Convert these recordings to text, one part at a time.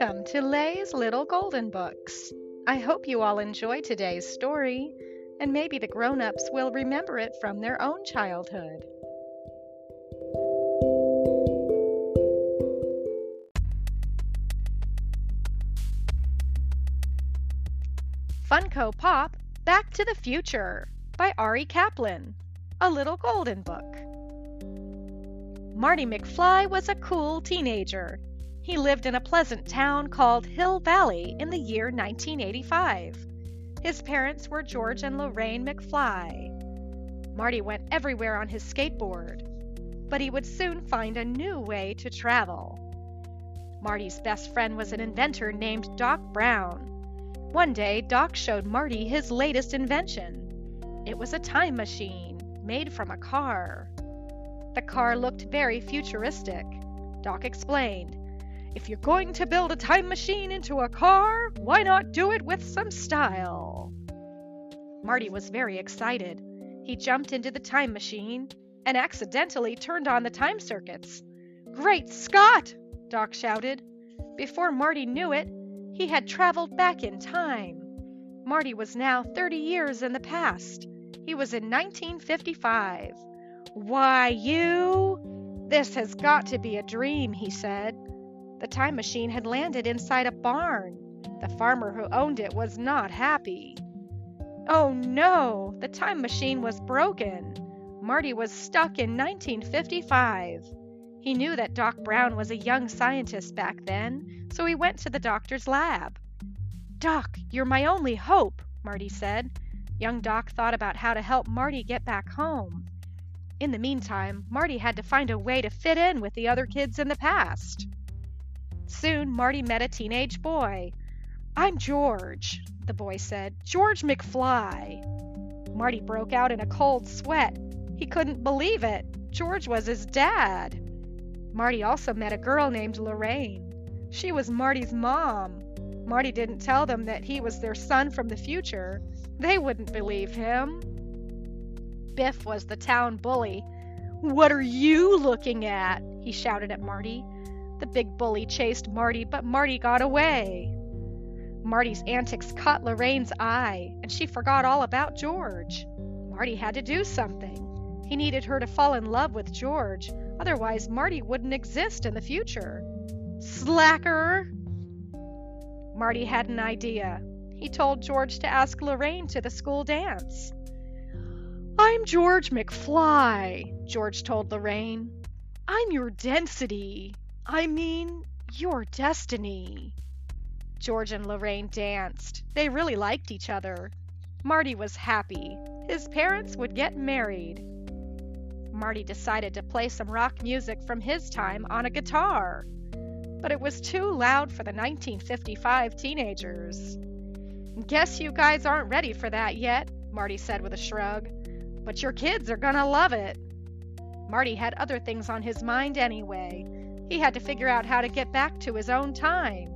Welcome to Lay's Little Golden Books. I hope you all enjoy today's story, and maybe the grown ups will remember it from their own childhood. Funko Pop Back to the Future by Arie Kaplan. A Little Golden Book. Marty McFly was a cool teenager he lived in a pleasant town called Hill Valley in the year 1985. His parents were George and Lorraine McFly. Marty went everywhere on his skateboard, but he would soon find a new way to travel. Marty's best friend was an inventor named Doc Brown. One day, Doc showed Marty his latest invention. It was a time machine made from a car. The car looked very futuristic. Doc explained. If you're going to build a time machine into a car, why not do it with some style? Marty was very excited. He jumped into the time machine and accidentally turned on the time circuits. Great Scott! Doc shouted. Before Marty knew it, he had traveled back in time. Marty was now 30 years in the past. He was in 1955. Why, you! This has got to be a dream, he said. The time machine had landed inside a barn. The farmer who owned it was not happy. Oh no, the time machine was broken. Marty was stuck in 1955. He knew that Doc Brown was a young scientist back then, so he went to the doctor's lab. Doc, you're my only hope, Marty said. Young Doc thought about how to help Marty get back home. In the meantime, Marty had to find a way to fit in with the other kids in the past. Soon Marty met a teenage boy. I'm George, the boy said. George McFly. Marty broke out in a cold sweat. He couldn't believe it. George was his dad. Marty also met a girl named Lorraine. She was Marty's mom. Marty didn't tell them that he was their son from the future. They wouldn't believe him. Biff was the town bully. What are you looking at? he shouted at Marty. The big bully chased Marty, but Marty got away. Marty's antics caught Lorraine's eye, and she forgot all about George. Marty had to do something. He needed her to fall in love with George, otherwise, Marty wouldn't exist in the future. Slacker! Marty had an idea. He told George to ask Lorraine to the school dance. I'm George McFly, George told Lorraine. I'm your density. I mean, your destiny. George and Lorraine danced. They really liked each other. Marty was happy. His parents would get married. Marty decided to play some rock music from his time on a guitar. But it was too loud for the 1955 teenagers. Guess you guys aren't ready for that yet, Marty said with a shrug. But your kids are gonna love it. Marty had other things on his mind anyway. He had to figure out how to get back to his own time.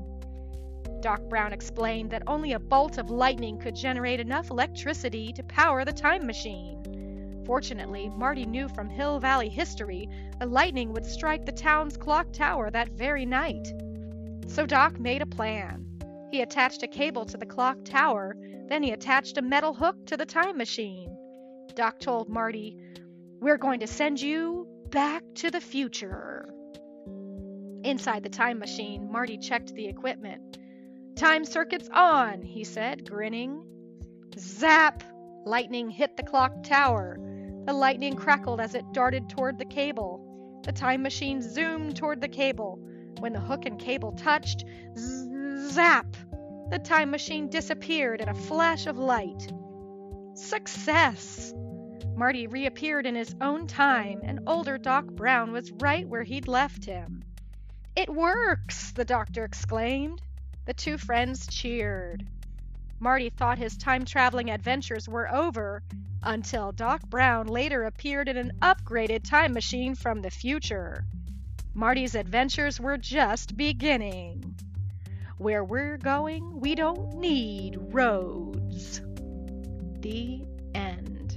Doc Brown explained that only a bolt of lightning could generate enough electricity to power the time machine. Fortunately, Marty knew from Hill Valley history that lightning would strike the town's clock tower that very night. So Doc made a plan. He attached a cable to the clock tower, then he attached a metal hook to the time machine. Doc told Marty, We're going to send you back to the future. Inside the time machine, Marty checked the equipment. Time circuits on, he said, grinning. Zap! Lightning hit the clock tower. The lightning crackled as it darted toward the cable. The time machine zoomed toward the cable. When the hook and cable touched, zap! The time machine disappeared in a flash of light. Success! Marty reappeared in his own time, and older Doc Brown was right where he'd left him. It works! the doctor exclaimed. The two friends cheered. Marty thought his time traveling adventures were over until Doc Brown later appeared in an upgraded time machine from the future. Marty's adventures were just beginning. Where we're going, we don't need roads. The end.